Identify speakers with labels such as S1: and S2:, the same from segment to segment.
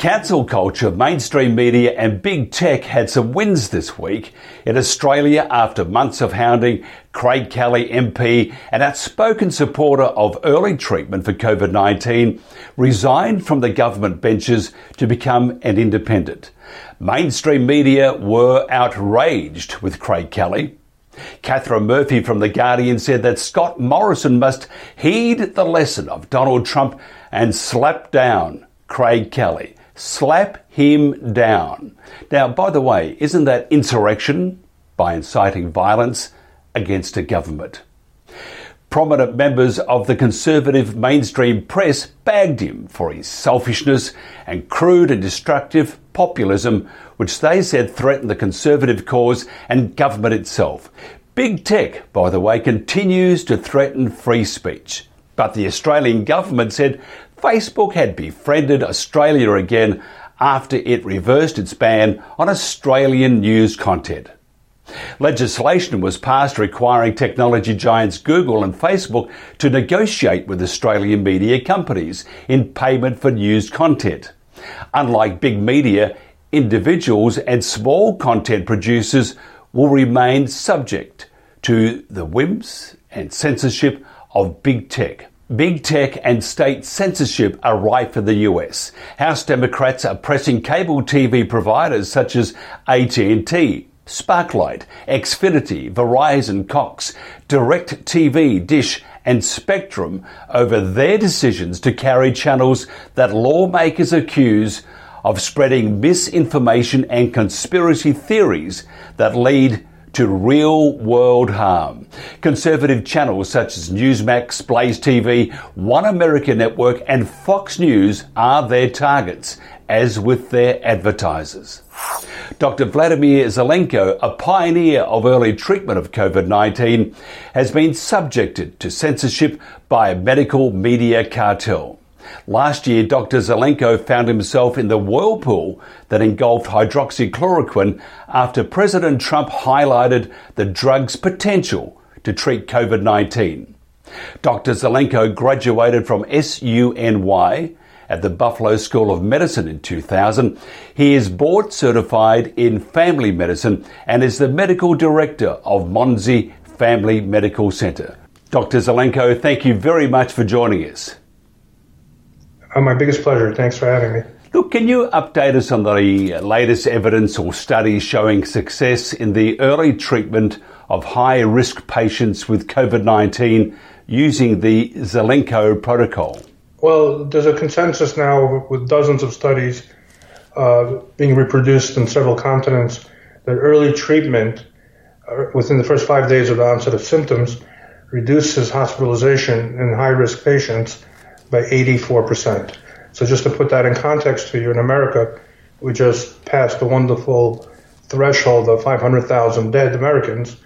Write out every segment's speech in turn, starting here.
S1: Cancel culture, mainstream media, and big tech had some wins this week in Australia after months of hounding. Craig Kelly, MP, an outspoken supporter of early treatment for COVID 19, resigned from the government benches to become an independent. Mainstream media were outraged with Craig Kelly. Catherine Murphy from The Guardian said that Scott Morrison must heed the lesson of Donald Trump and slap down Craig Kelly. Slap him down. Now, by the way, isn't that insurrection by inciting violence against a government? Prominent members of the conservative mainstream press bagged him for his selfishness and crude and destructive populism, which they said threatened the conservative cause and government itself. Big tech, by the way, continues to threaten free speech. But the Australian government said Facebook had befriended Australia again after it reversed its ban on Australian news content. Legislation was passed requiring technology giants Google and Facebook to negotiate with Australian media companies in payment for news content. Unlike big media, individuals and small content producers will remain subject to the whims and censorship of big tech. Big tech and state censorship are rife in the US. House Democrats are pressing cable TV providers such as AT&T, Sparklight, Xfinity, Verizon, Cox, Direct TV, Dish, and Spectrum over their decisions to carry channels that lawmakers accuse of spreading misinformation and conspiracy theories that lead to real world harm. Conservative channels such as Newsmax, Blaze TV, One America Network, and Fox News are their targets, as with their advertisers. Dr. Vladimir Zelenko, a pioneer of early treatment of COVID 19, has been subjected to censorship by a medical media cartel. Last year, Dr. Zelenko found himself in the whirlpool that engulfed hydroxychloroquine after President Trump highlighted the drug's potential to treat COVID 19. Dr. Zelenko graduated from SUNY at the Buffalo School of Medicine in 2000. He is board certified in family medicine and is the medical director of Monsey Family Medical Center. Dr. Zelenko, thank you very much for joining us.
S2: Oh, my biggest pleasure. Thanks for having me.
S1: Look, can you update us on the latest evidence or studies showing success in the early treatment of high risk patients with COVID 19 using the Zelenko protocol?
S2: Well, there's a consensus now with dozens of studies uh, being reproduced in several continents that early treatment uh, within the first five days of the onset of symptoms reduces hospitalization in high risk patients by 84%. So just to put that in context for you, in America, we just passed the wonderful threshold of 500,000 dead Americans.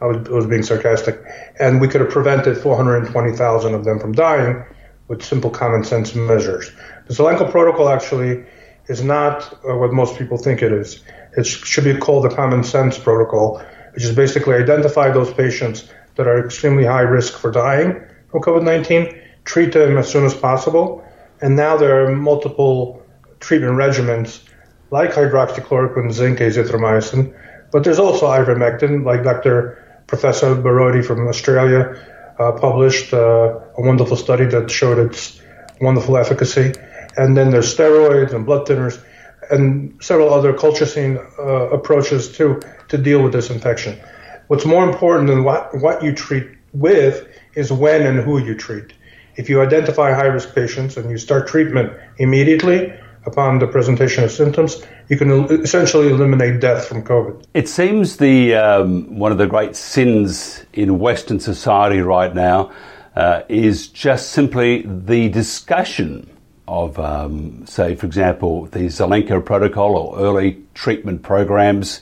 S2: I was, I was, being sarcastic. And we could have prevented 420,000 of them from dying with simple common sense measures. The Zelenko protocol actually is not uh, what most people think it is. It should be called the common sense protocol, which is basically identify those patients that are extremely high risk for dying from COVID 19 treat them as soon as possible. And now there are multiple treatment regimens like hydroxychloroquine, zinc, azithromycin, but there's also ivermectin, like Dr. Professor Borody from Australia published uh, a wonderful study that showed its wonderful efficacy. And then there's steroids and blood thinners and several other colchicine uh, approaches too to deal with this infection. What's more important than what, what you treat with is when and who you treat. If you identify high risk patients and you start treatment immediately upon the presentation of symptoms, you can essentially eliminate death from COVID.
S1: It seems the um, one of the great sins in Western society right now uh, is just simply the discussion of, um, say, for example, the Zelenko protocol or early treatment programs.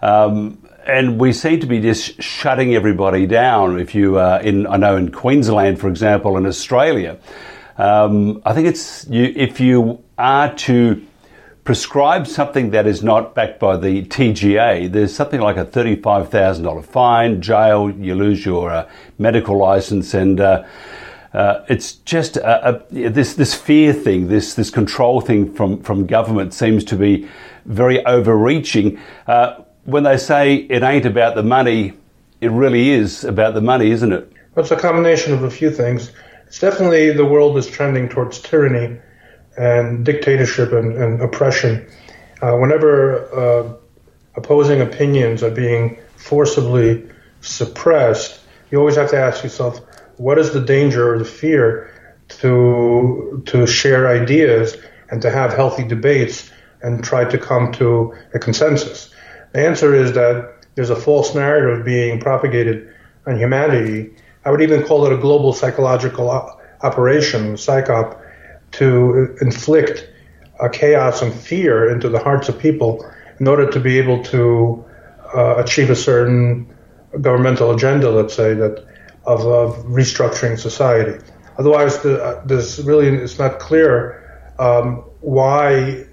S1: Um, and we seem to be just shutting everybody down. If you, uh, in I know in Queensland, for example, in Australia, um, I think it's you, if you are to prescribe something that is not backed by the TGA, there's something like a $35,000 fine, jail, you lose your uh, medical license, and uh, uh, it's just a, a, this this fear thing, this this control thing from from government seems to be very overreaching. Uh, when they say it ain't about the money, it really is about the money, isn't it?
S2: It's a combination of a few things. It's definitely the world is trending towards tyranny and dictatorship and, and oppression. Uh, whenever uh, opposing opinions are being forcibly suppressed, you always have to ask yourself, what is the danger or the fear to to share ideas and to have healthy debates and try to come to a consensus? The answer is that there's a false narrative being propagated on humanity. I would even call it a global psychological operation, psyop, to inflict chaos and fear into the hearts of people in order to be able to uh, achieve a certain governmental agenda, let's say, that of, of restructuring society. Otherwise, the, uh, there's really it's not clear um, why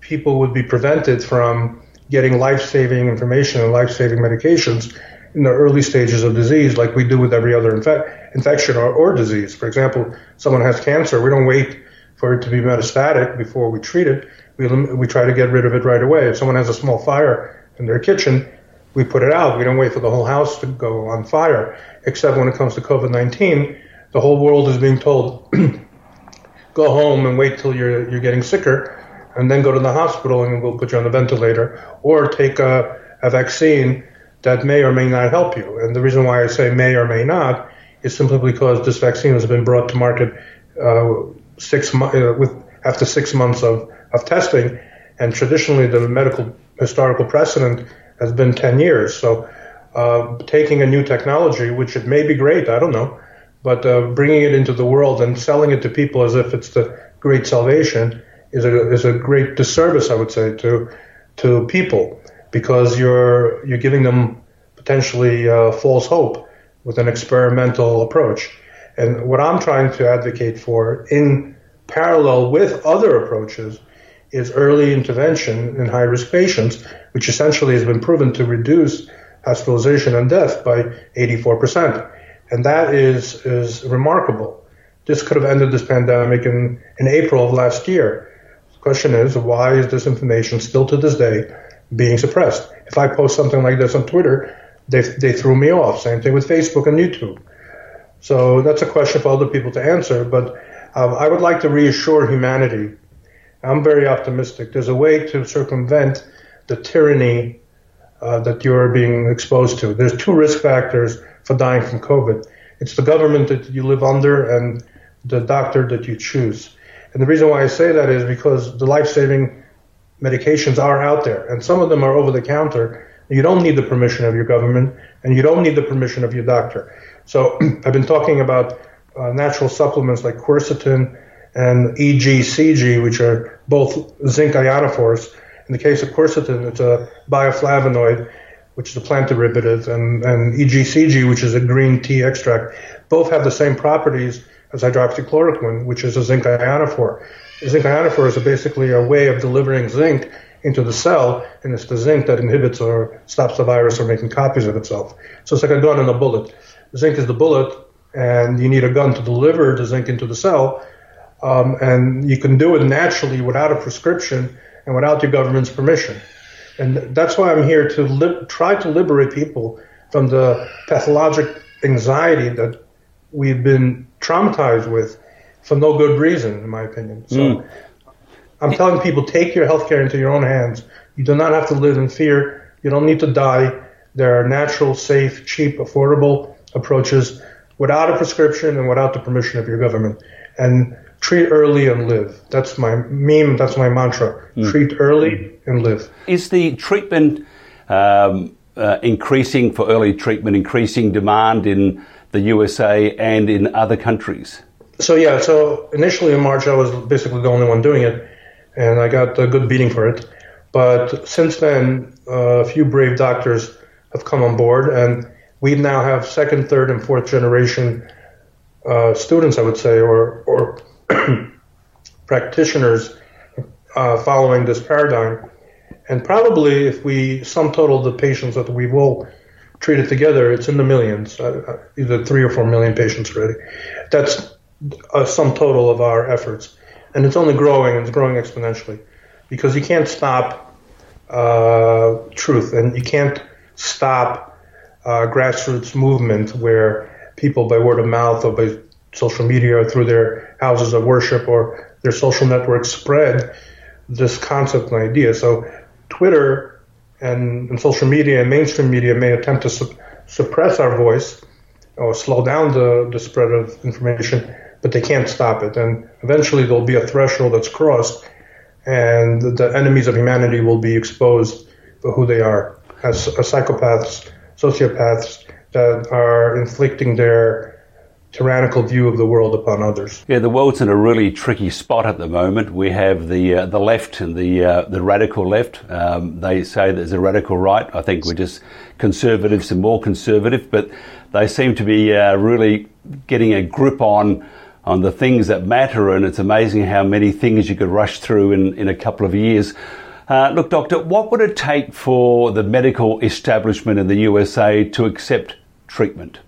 S2: people would be prevented from getting life-saving information and life-saving medications in the early stages of disease, like we do with every other infe- infection or, or disease. For example, someone has cancer, we don't wait for it to be metastatic before we treat it. We, we try to get rid of it right away. If someone has a small fire in their kitchen, we put it out. We don't wait for the whole house to go on fire. Except when it comes to COVID 19, the whole world is being told go home and wait till you're, you're getting sicker, and then go to the hospital and we'll put you on the ventilator, or take a, a vaccine that may or may not help you. And the reason why I say may or may not is simply because this vaccine has been brought to market uh, six uh, with after six months of, of testing, and traditionally the medical historical precedent has been 10 years. So uh, taking a new technology, which it may be great, I don't know, but uh, bringing it into the world and selling it to people as if it's the great salvation is a is a great disservice, I would say, to to people because you're you're giving them potentially uh, false hope with an experimental approach. And what I'm trying to advocate for in parallel with other approaches is early intervention in high risk patients, which essentially has been proven to reduce hospitalization and death by 84%. And that is, is remarkable. This could have ended this pandemic in, in April of last year. The question is, why is this information still to this day being suppressed? If I post something like this on Twitter, they, they threw me off. Same thing with Facebook and YouTube. So that's a question for other people to answer. But um, I would like to reassure humanity I'm very optimistic. There's a way to circumvent the tyranny uh, that you're being exposed to. There's two risk factors for dying from COVID. It's the government that you live under and the doctor that you choose. And the reason why I say that is because the life-saving medications are out there, and some of them are over the counter. You don't need the permission of your government, and you don't need the permission of your doctor. So I've been talking about uh, natural supplements like quercetin and EGCG, which are both zinc ionophores. In the case of quercetin, it's a bioflavonoid, which is a plant derivative, and, and EGCG, which is a green tea extract. Both have the same properties as hydroxychloroquine, which is a zinc ionophore. Zinc ionophores are basically a way of delivering zinc into the cell, and it's the zinc that inhibits or stops the virus from making copies of itself. So it's like a gun and a bullet. Zinc is the bullet, and you need a gun to deliver the zinc into the cell, um, and you can do it naturally without a prescription and without your government's permission. And that's why I'm here to li- try to liberate people from the pathologic anxiety that we've been traumatized with for no good reason, in my opinion. So mm. I'm telling people take your healthcare into your own hands. You do not have to live in fear. You don't need to die. There are natural, safe, cheap, affordable approaches without a prescription and without the permission of your government. And treat early and live. That's my meme. That's my mantra. Mm. Treat early and live.
S1: Is the treatment um, uh, increasing for early treatment, increasing demand in the USA and in other countries?
S2: So yeah. So initially in March, I was basically the only one doing it, and I got a good beating for it. But since then, uh, a few brave doctors have come on board, and we now have second, third, and fourth generation uh, students, I would say, or or practitioners uh, following this paradigm. And probably if we sum total the patients that we've all treated together, it's in the millions, uh, uh either three or four million patients already. That's a sum total of our efforts. And it's only growing, and it's growing exponentially because you can't stop uh, truth and you can't stop uh, grassroots movement where people, by word of mouth or by social media or through their houses of worship or their social networks, spread this concept and idea. So, Twitter and, and social media and mainstream media may attempt to su- suppress our voice or slow down the, the spread of information, but they can't stop it. And eventually, there'll be a threshold that's crossed, and the enemies of humanity will be exposed for who they are as, as psychopaths, sociopaths that are inflicting their tyrannical view of the world upon others.
S1: Yeah, the world's in a really tricky spot at the moment. We have the uh, the left and the uh, the radical left. Um, they say there's a radical right. I think we're just conservatives and more conservative, but they seem to be uh, really getting a grip on on the things that matter. And it's amazing how many things you could rush through in in a couple of years. Uh, look, doctor, what would it take for the medical establishment in the USA to accept treatment?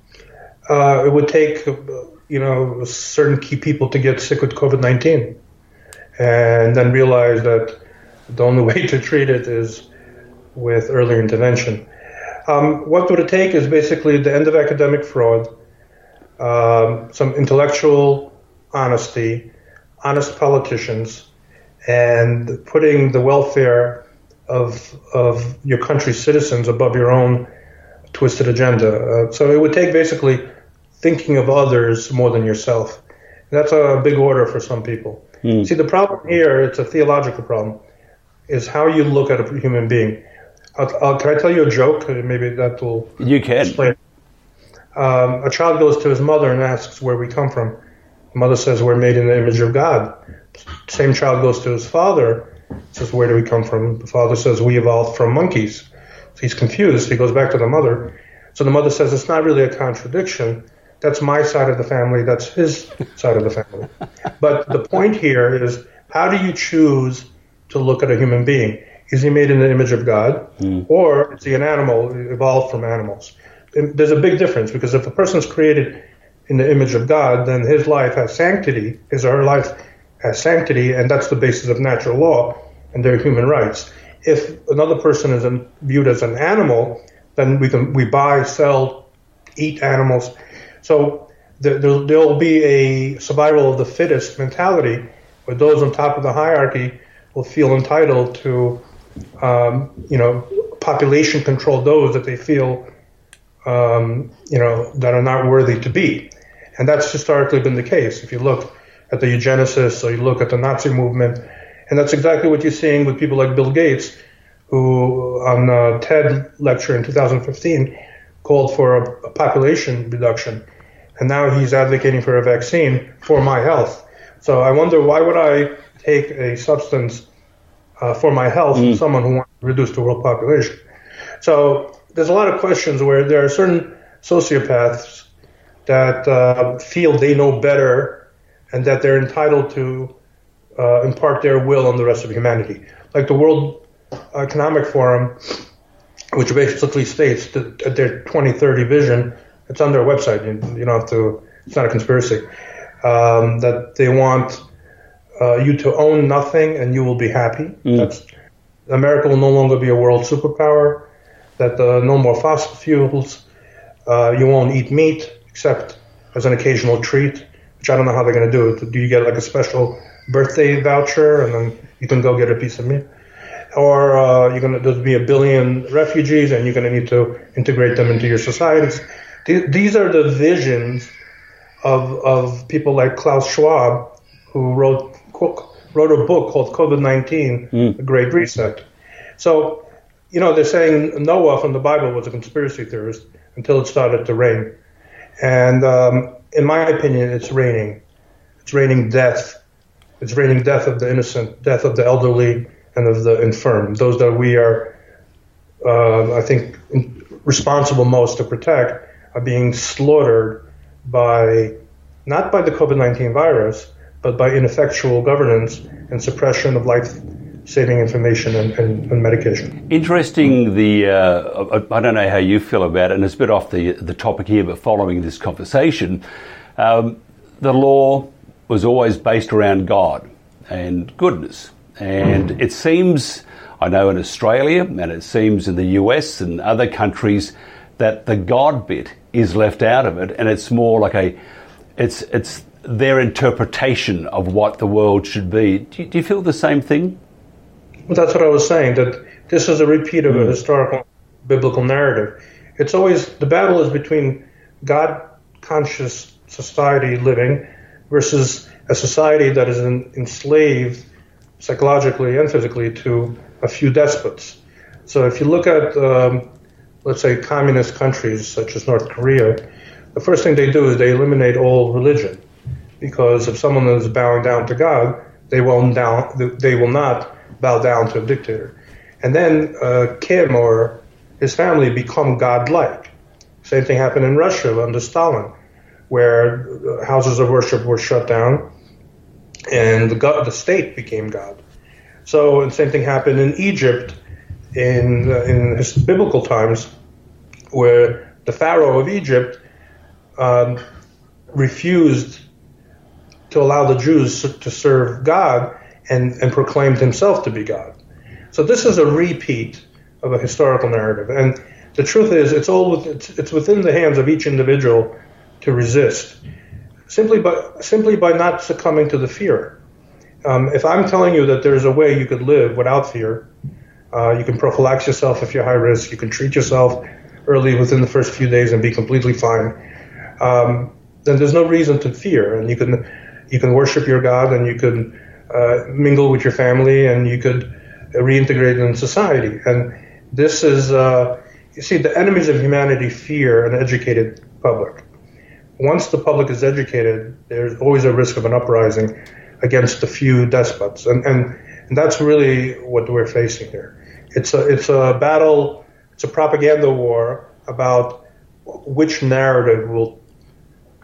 S2: uh, it would take, you know, certain key people to get sick with COVID 19 and then realize that the only way to treat it is with early intervention. Um, what would it take is basically the end of academic fraud, um, some intellectual honesty, honest politicians, and putting the welfare of, of your country's citizens above your own twisted agenda. Uh, so it would take basically thinking of others more than yourself. That's a big order for some people. Mm. See, the problem here, it's a theological problem, is how you look at a human being. I'll, I'll, can I tell you a joke? Maybe that will
S1: you can. explain.
S2: Um, a child goes to his mother and asks where we come from. The mother says we're made in the image of God. Same child goes to his father, says where do we come from? The father says we evolved from monkeys. So he's confused. He goes back to the mother. So the mother says it's not really a contradiction that's my side of the family. That's his side of the family. But the point here is how do you choose to look at a human being? Is he made in the image of God, mm. or is he an animal evolved from animals? And there's a big difference because if a person's created in the image of God, then his life has sanctity, his or her life has sanctity, and that's the basis of natural law and their human rights. If another person is viewed as an animal, then we can we buy, sell, eat animals so there, will be a survival of the fittest mentality where those on top of the hierarchy will feel entitled to, um, you know, population control those that they feel, um, you know, that are not worthy to be. And that's historically been the case. If you look at the eugenicists or you look at the Nazi movement, and that's exactly what you're seeing with people like Bill Gates, who on a TED lecture in 2015 called for a, a population reduction, and now he's advocating for a vaccine for my health. So I wonder why would I take a substance uh, for my health mm. from someone who wants to reduce the world population? So there's a lot of questions where there are certain sociopaths that uh, feel they know better and that they're entitled to uh, impart their will on the rest of humanity. Like the World Economic Forum which basically states that their 2030 vision, it's on their website. You, you don't have to, it's not a conspiracy, um, that they want uh, you to own nothing and you will be happy. Mm. That's, America will no longer be a world superpower, that uh, no more fossil fuels, uh, you won't eat meat except as an occasional treat, which I don't know how they're going to do it. Do you get like a special birthday voucher and then you can go get a piece of meat? or uh, you're going to there's be a billion refugees and you're going to need to integrate them into your societies. These are the visions of of people like Klaus Schwab, who wrote wrote a book called COVID nineteen, mm. The Great Reset. So, you know, they're saying Noah from the Bible was a conspiracy theorist until it started to rain, and um, in my opinion, it's raining. It's raining death. It's raining death of the innocent, death of the elderly, and of the infirm, those that we are, uh, I think, responsible most to protect, are being slaughtered by not by the COVID 19 virus, but by ineffectual governance and suppression of life saving information and, and, and medication.
S1: Interesting. The uh, I don't know how you feel about it, and it's a bit off the the topic here, but following this conversation, um, the law was always based around God and goodness, and mm. it seems. I know in Australia, and it seems in the US and other countries, that the God bit is left out of it, and it's more like a, it's it's their interpretation of what the world should be. Do you, do you feel the same thing?
S2: Well, that's what I was saying. That this is a repeat of a hmm. historical biblical narrative. It's always the battle is between God conscious society living versus a society that is enslaved psychologically and physically to a few despots. So if you look at, um, let's say, communist countries such as North Korea, the first thing they do is they eliminate all religion because if someone is bowing down to God, they will down they will not bow down to a dictator. And then uh, Kim or his family become godlike. Same thing happened in Russia under Stalin, where houses of worship were shut down, and the God, the state became God. So, the same thing happened in Egypt in uh, in his biblical times, where the Pharaoh of Egypt um, refused to allow the Jews to serve God and, and proclaimed himself to be God. So this is a repeat of a historical narrative. And the truth is, it's all with, it's, it's within the hands of each individual to resist, simply by simply by not succumbing to the fear. Um, if I'm telling you that there's a way you could live without fear, uh, you can prophylax yourself if you're high risk. You can treat yourself early within the first few days and be completely fine. Um, then there's no reason to fear, and you can you can worship your God and you can uh, mingle with your family and you could reintegrate in society. And this is, uh, you see, the enemies of humanity fear an educated public. Once the public is educated, there's always a risk of an uprising against a few despots. And, and, and that's really what we're facing here. It's a, it's a battle, it's a propaganda war about which narrative will,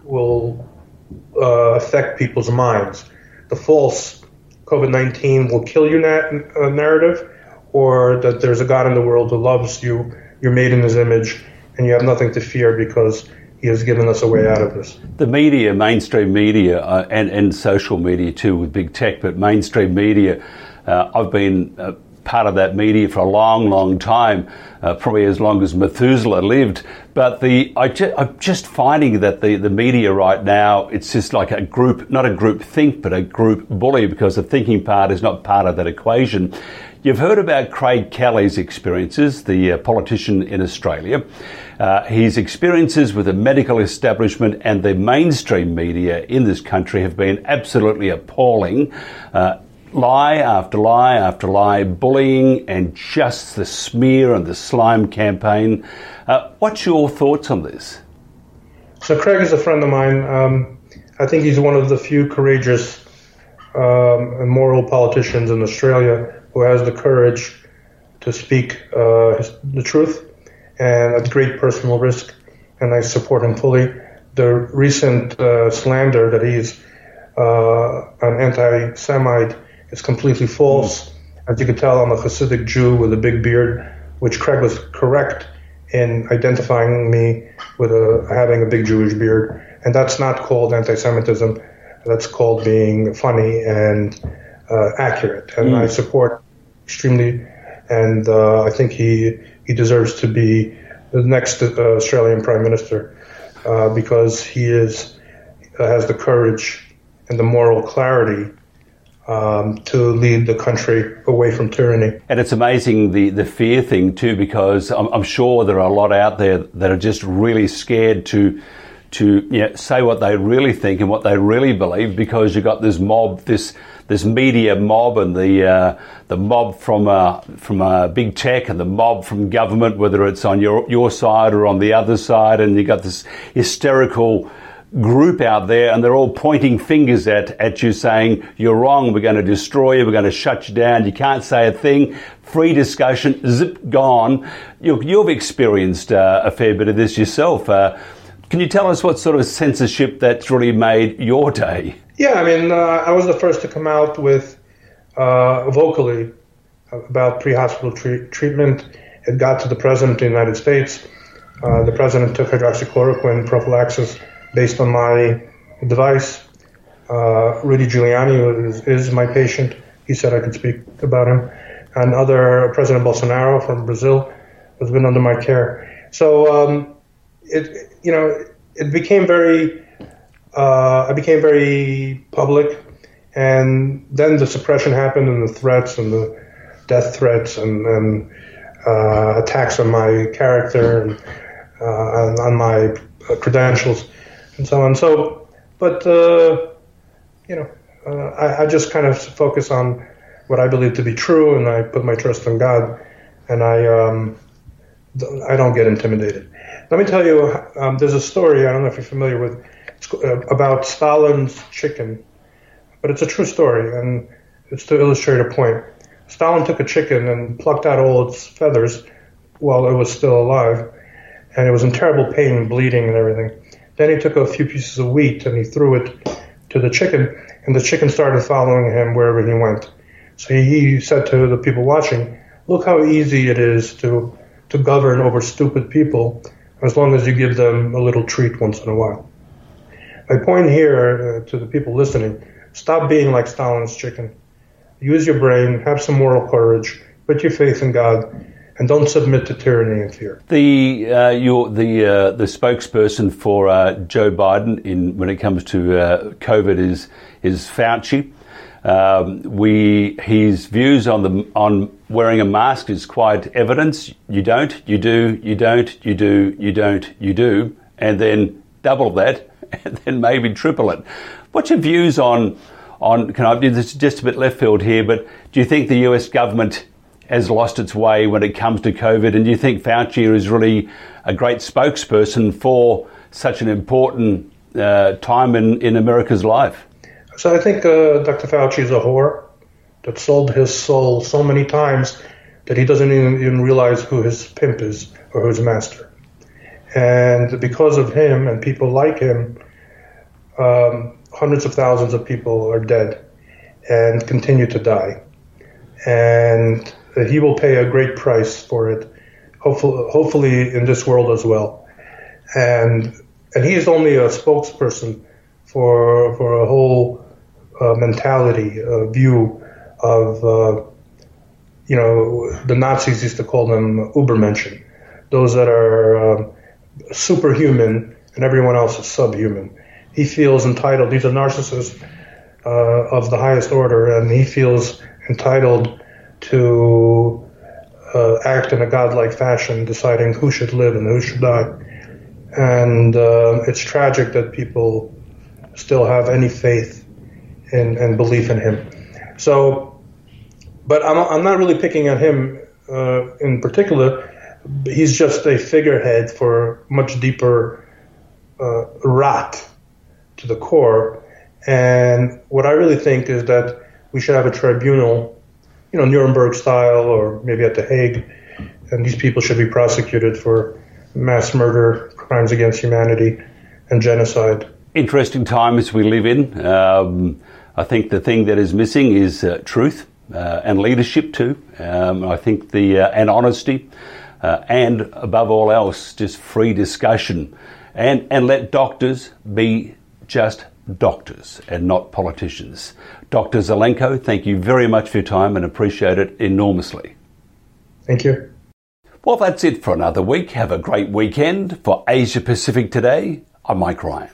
S2: will uh, affect people's minds. The false COVID 19 will kill you uh, narrative, or that there's a God in the world who loves you, you're made in his image, and you have nothing to fear because he has given us a way out of this.
S1: The media, mainstream media, uh, and, and social media too, with big tech, but mainstream media, uh, I've been uh, part of that media for a long, long time, uh, probably as long as Methuselah lived. But the I am just finding that the, the media right now, it's just like a group, not a group think, but a group bully because the thinking part is not part of that equation. You've heard about Craig Kelly's experiences, the uh, politician in Australia. Uh, his experiences with the medical establishment and the mainstream media in this country have been absolutely appalling. Uh, lie after lie after lie, bullying and just the smear and the slime campaign. Uh, what's your thoughts on this?
S2: So, Craig is a friend of mine. Um, I think he's one of the few courageous um, and moral politicians in Australia who has the courage to speak uh, the truth and at great personal risk, and I support him fully. The recent uh, slander that he's uh, an anti Semite is completely false. As you can tell, I'm a Hasidic Jew with a big beard, which Craig was correct in identifying me with a, having a big Jewish beard. And that's not called anti-Semitism. That's called being funny and uh, accurate. And mm. I support extremely, and uh, I think he he deserves to be the next uh, Australian Prime Minister uh, because he is has the courage and the moral clarity um, to lead the country away from tyranny.
S1: And it's amazing the, the fear thing too, because I'm, I'm sure there are a lot out there that are just really scared to to you know, say what they really think and what they really believe, because you've got this mob, this this media mob, and the uh, the mob from uh, from uh, big tech and the mob from government, whether it's on your your side or on the other side, and you've got this hysterical group out there and they're all pointing fingers at, at you saying, you're wrong, we're going to destroy you, we're going to shut you down, you can't say a thing, free discussion, zip, gone. You, you've experienced uh, a fair bit of this yourself. Uh, can you tell us what sort of censorship that's really made your day?
S2: Yeah, I mean, uh, I was the first to come out with uh, vocally about pre-hospital tre- treatment. It got to the president of the United States. Uh, the president took hydroxychloroquine prophylaxis based on my device. Uh, Rudy Giuliani is, is, my patient. He said I could speak about him. And other President Bolsonaro from Brazil has been under my care. So um, it, you know, it became very. Uh, I became very public, and then the suppression happened, and the threats and the death threats and, and uh, attacks on my character and uh, on, on, my credentials and so on. So, but uh, you know, uh, I, I, just kind of focus on what I believe to be true, and I put my trust in God, and I um, I don't get intimidated. Let me tell you, um, there's a story I don't know if you're familiar with uh, about Stalin's chicken, but it's a true story, and it's to illustrate a point. Stalin took a chicken and plucked out all its feathers while it was still alive, and it was in terrible pain bleeding and everything. Then he took a few pieces of wheat and he threw it to the chicken, and the chicken started following him wherever he went. So he said to the people watching, "Look how easy it is to to govern over stupid people, as long as you give them a little treat once in a while." My point here uh, to the people listening: stop being like Stalin's chicken use your brain, have some moral courage, put your faith in God, and don't submit to tyranny and fear.
S1: The uh, your the uh, the spokesperson for uh, Joe Biden in when it comes to uh, COVID is is Fauci. Um, we his views on the on wearing a mask is quite evidence. You don't, you do, you don't, you do, you don't, you do, and then double that, and then maybe triple it. What's your views on on, can I, do this is just a bit left field here, but do you think the US government has lost its way when it comes to COVID? And you think Fauci is really a great spokesperson for such an important uh, time in, in America's life?
S2: So I think uh, Dr. Fauci is a whore that sold his soul so many times that he doesn't even, even realize who his pimp is or who his master. And because of him and people like him, um, hundreds of thousands of people are dead and continue to die. And he will pay a great price for it, hopefully, hopefully in this world as well. And and he is only a spokesperson for for a whole uh, mentality, a view of uh, you know the Nazis used to call them Ubermenschen, those that are um, superhuman and everyone else is subhuman he feels entitled. He's a narcissist uh, of the highest order, and he feels entitled to uh, act in a godlike fashion, deciding who should live and who should die. And uh, it's tragic that people still have any faith in, and belief in him. So, but I'm, I'm not really picking on him uh, in particular. He's just a figurehead for much deeper uh, rot to the core. And what I really think is that we should have a tribunal, you know, Nuremberg style or maybe at The Hague, and these people should be prosecuted for mass murder, crimes against humanity, and genocide.
S1: Interesting times we live in. Um, I think the thing that is missing is uh, truth uh, and leadership too. Um, I think the uh, and honesty, uh, and above all else, just free discussion, and and let doctors be just doctors and not politicians. Dr. Zelenko, thank you very much for your time and appreciate it enormously.
S2: Thank you.
S1: Well, that's it for another week. Have a great weekend. For Asia Pacific Today, I'm Mike Ryan.